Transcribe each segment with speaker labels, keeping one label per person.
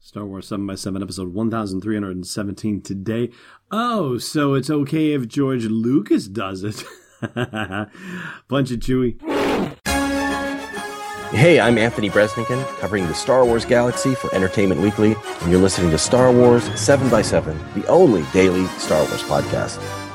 Speaker 1: Star Wars 7x7, episode 1317 today. Oh, so it's okay if George Lucas does it. Bunch of Chewy.
Speaker 2: Hey, I'm Anthony Breznican, covering the Star Wars galaxy for Entertainment Weekly, and you're listening to Star Wars 7x7, the only daily Star Wars podcast.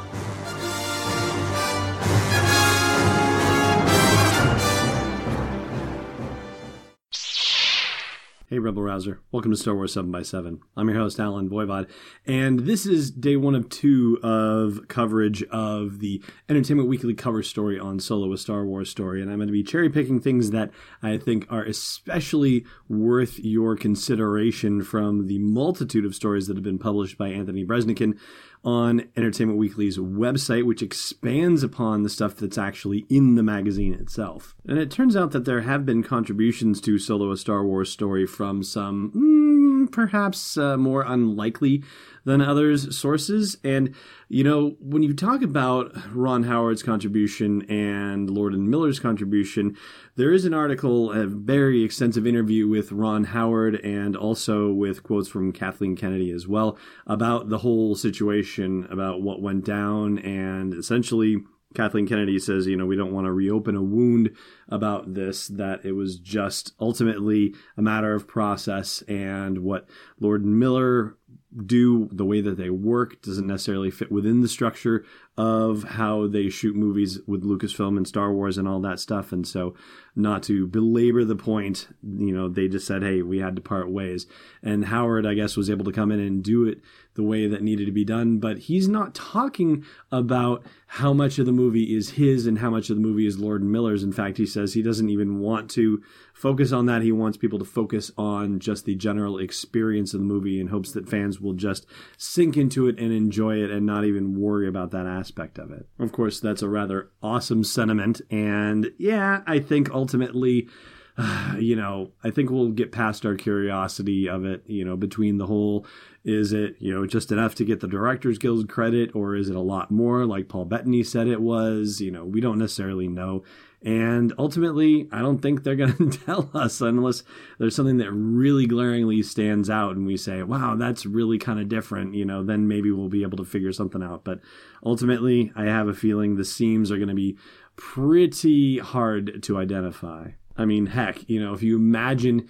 Speaker 1: Hey, Rebel Rouser. Welcome to Star Wars 7x7. I'm your host, Allen Voivod, and this is day one of two of coverage of the Entertainment Weekly cover story on Solo, a Star Wars story. And I'm going to be cherry picking things that I think are especially worth your consideration from the multitude of stories that have been published by Anthony Breznican on Entertainment Weekly's website, which expands upon the stuff that's actually in the magazine itself. And it turns out that there have been contributions to Solo a Star Wars story from some mm, perhaps uh, more unlikely than others sources. And, you know, when you talk about Ron Howard's contribution and Lord and Miller's contribution, there is an article, a very extensive interview with Ron Howard and also with quotes from Kathleen Kennedy as well about the whole situation, about what went down, and essentially Kathleen Kennedy says, you know, we don't want to reopen a wound about this, that it was just ultimately a matter of process and what Lord Miller do, the way that they work doesn't necessarily fit within the structure of how they shoot movies with Lucasfilm and Star Wars and all that stuff. And so, not to belabor the point, you know, they just said, hey, we had to part ways. And Howard, I guess, was able to come in and do it the way that needed to be done. But he's not talking about how much of the movie is his and how much of the movie is Lord Miller's. In fact, he says he doesn't even want to focus on that. He wants people to focus on just the general experience of the movie in hopes that fans will just sink into it and enjoy it and not even worry about that aspect of it. Of course, that's a rather awesome sentiment. And yeah, I think ultimately, you know, I think we'll get past our curiosity of it, you know, between the whole is it, you know, just enough to get the Directors Guild credit or is it a lot more like Paul Bettany said it was? You know, we don't necessarily know. And ultimately, I don't think they're going to tell us unless there's something that really glaringly stands out and we say, wow, that's really kind of different, you know, then maybe we'll be able to figure something out. But ultimately, I have a feeling the seams are going to be pretty hard to identify. I mean, heck, you know, if you imagine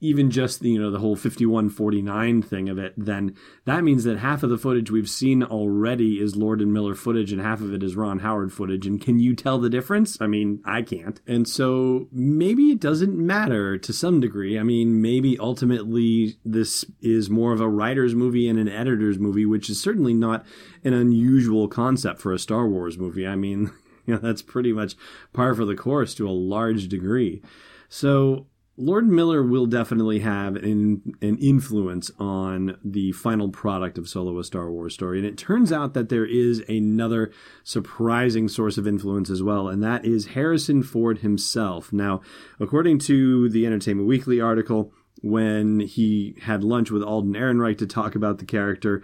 Speaker 1: even just the, you know the whole 5149 thing of it then that means that half of the footage we've seen already is lord and miller footage and half of it is ron howard footage. And can you tell the difference? I mean i can't. And so maybe it doesn't matter to some degree. I mean maybe ultimately this is more of a writer's movie and an editor's movie which is certainly not an unusual concept for a star wars movie. I mean you know that's pretty much par for the course to a large degree so Lord Miller will definitely have an, an influence on the final product of Solo a Star Wars story. And it turns out that there is another surprising source of influence as well, and that is Harrison Ford himself. Now, according to the Entertainment Weekly article, when he had lunch with Alden Ehrenreich to talk about the character,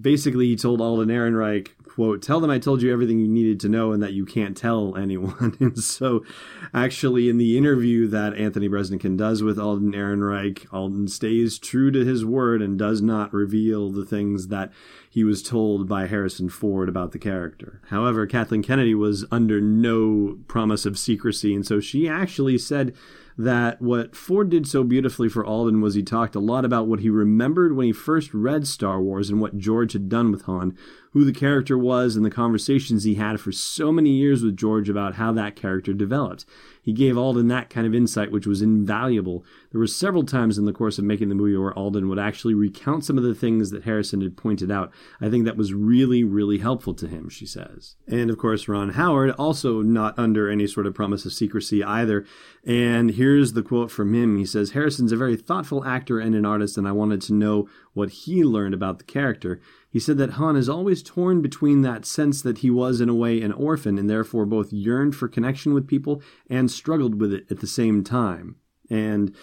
Speaker 1: basically he told Alden Ehrenreich, quote, tell them I told you everything you needed to know and that you can't tell anyone. and so actually in the interview that Anthony Breznican does with Alden Ehrenreich, Alden stays true to his word and does not reveal the things that he was told by Harrison Ford about the character. However, Kathleen Kennedy was under no promise of secrecy, and so she actually said that what Ford did so beautifully for Alden was he talked a lot about what he remembered when he first read Star Wars and what George had done with Han, who the character was and the conversations he had for so many years with George about how that character developed. He gave Alden that kind of insight, which was invaluable. There were several times in the course of making the movie where Alden would actually recount some of the things that Harrison had pointed out. I think that was really, really helpful to him, she says. And of course, Ron Howard, also not under any sort of promise of secrecy either. And here's the quote from him. He says, Harrison's a very thoughtful actor and an artist, and I wanted to know what he learned about the character. He said that Han is always torn between that sense that he was, in a way, an orphan and therefore both yearned for connection with people and struggled with it at the same time. And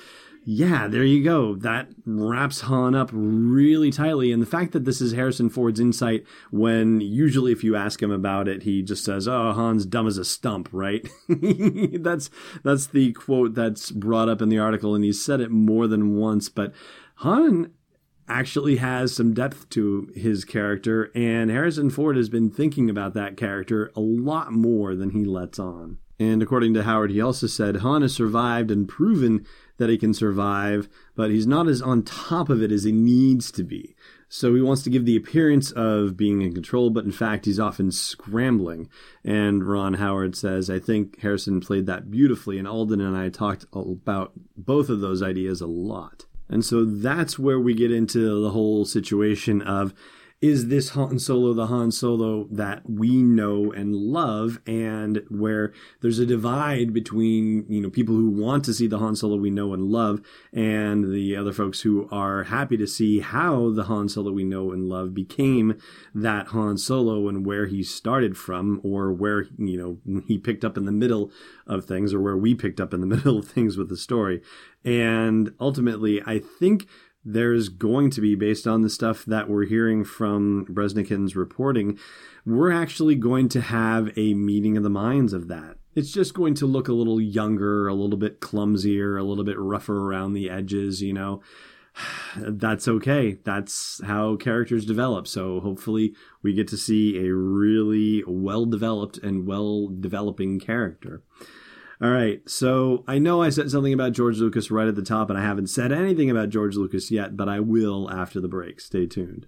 Speaker 1: yeah, there you go. That wraps Han up really tightly. And the fact that this is Harrison Ford's insight, when usually if you ask him about it, he just says, "Oh, Han's dumb as a stump," right? that's that's the quote that's brought up in the article, and he's said it more than once. But Han actually has some depth to his character, and Harrison Ford has been thinking about that character a lot more than he lets on. And according to Howard, he also said Han has survived and proven that he can survive, but he's not as on top of it as he needs to be. So he wants to give the appearance of being in control, but in fact, he's often scrambling. And Ron Howard says, I think Harrison played that beautifully, and Alden and I talked about both of those ideas a lot. And so that's where we get into the whole situation of is this Han Solo the Han Solo that we know and love, and where there's a divide between you know people who want to see the Han Solo we know and love, and the other folks who are happy to see how the Han Solo we know and love became that Han Solo and where he started from, or where you know he picked up in the middle of things, or where we picked up in the middle of things with the story, and ultimately I think there's going to be, based on the stuff that we're hearing from Breznican's reporting, we're actually going to have a meeting of the minds of that. It's just going to look a little younger, a little bit clumsier, a little bit rougher around the edges, you know. That's okay. That's how characters develop. So hopefully we get to see a really well developed and well developing character. All right. So I know I said something about George Lucas right at the top, and I haven't said anything about George Lucas yet, but I will after the break. Stay tuned.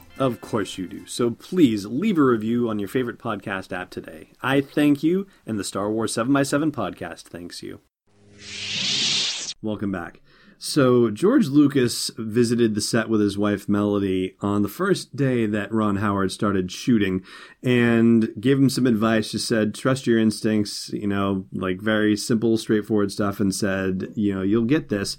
Speaker 1: Of course you do. So please leave a review on your favorite podcast app today. I thank you, and the Star Wars 7x7 podcast thanks you. Welcome back. So, George Lucas visited the set with his wife Melody on the first day that Ron Howard started shooting and gave him some advice. Just said, trust your instincts, you know, like very simple, straightforward stuff, and said, you know, you'll get this.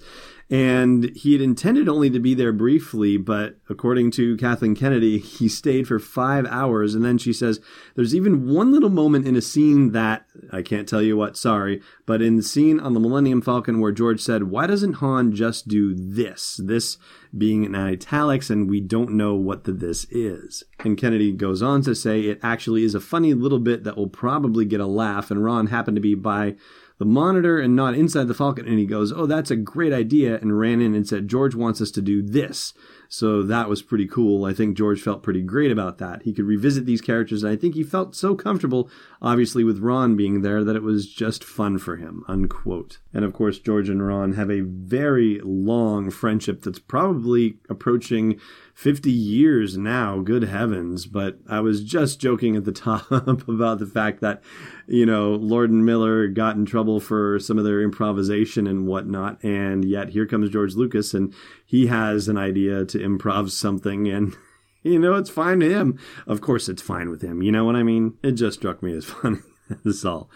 Speaker 1: And he had intended only to be there briefly, but according to Kathleen Kennedy, he stayed for five hours. And then she says, There's even one little moment in a scene that I can't tell you what, sorry, but in the scene on the Millennium Falcon where George said, Why doesn't Han just do this? This being in italics, and we don't know what the this is. And Kennedy goes on to say, It actually is a funny little bit that will probably get a laugh, and Ron happened to be by the monitor and not inside the Falcon. And he goes, Oh, that's a great idea. And ran in and said, George wants us to do this. So that was pretty cool. I think George felt pretty great about that. He could revisit these characters, and I think he felt so comfortable, obviously, with Ron being there, that it was just fun for him, unquote. And of course, George and Ron have a very long friendship that's probably approaching 50 years now, good heavens. But I was just joking at the top about the fact that, you know, Lord and Miller got in trouble for some of their improvisation and whatnot. And yet here comes George Lucas and he has an idea to improv something and. You know, it's fine to him. Of course, it's fine with him. You know what I mean? It just struck me as funny. That's all.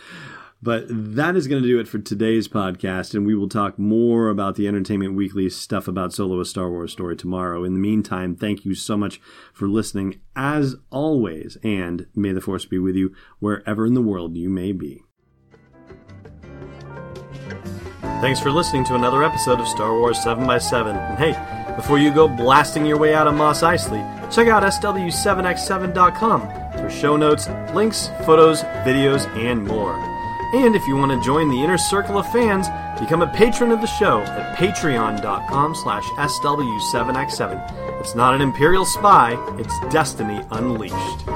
Speaker 1: But that is going to do it for today's podcast, and we will talk more about the Entertainment Weekly stuff about Solo a Star Wars story tomorrow. In the meantime, thank you so much for listening, as always, and may the Force be with you wherever in the world you may be. Thanks for listening to another episode of Star Wars 7x7. And hey, before you go blasting your way out of Mos Eisley, check out SW7x7.com for show notes, links, photos, videos, and more. And if you want to join the inner circle of fans, become a patron of the show at patreon.com slash SW7X7. It's not an Imperial spy, it's Destiny Unleashed.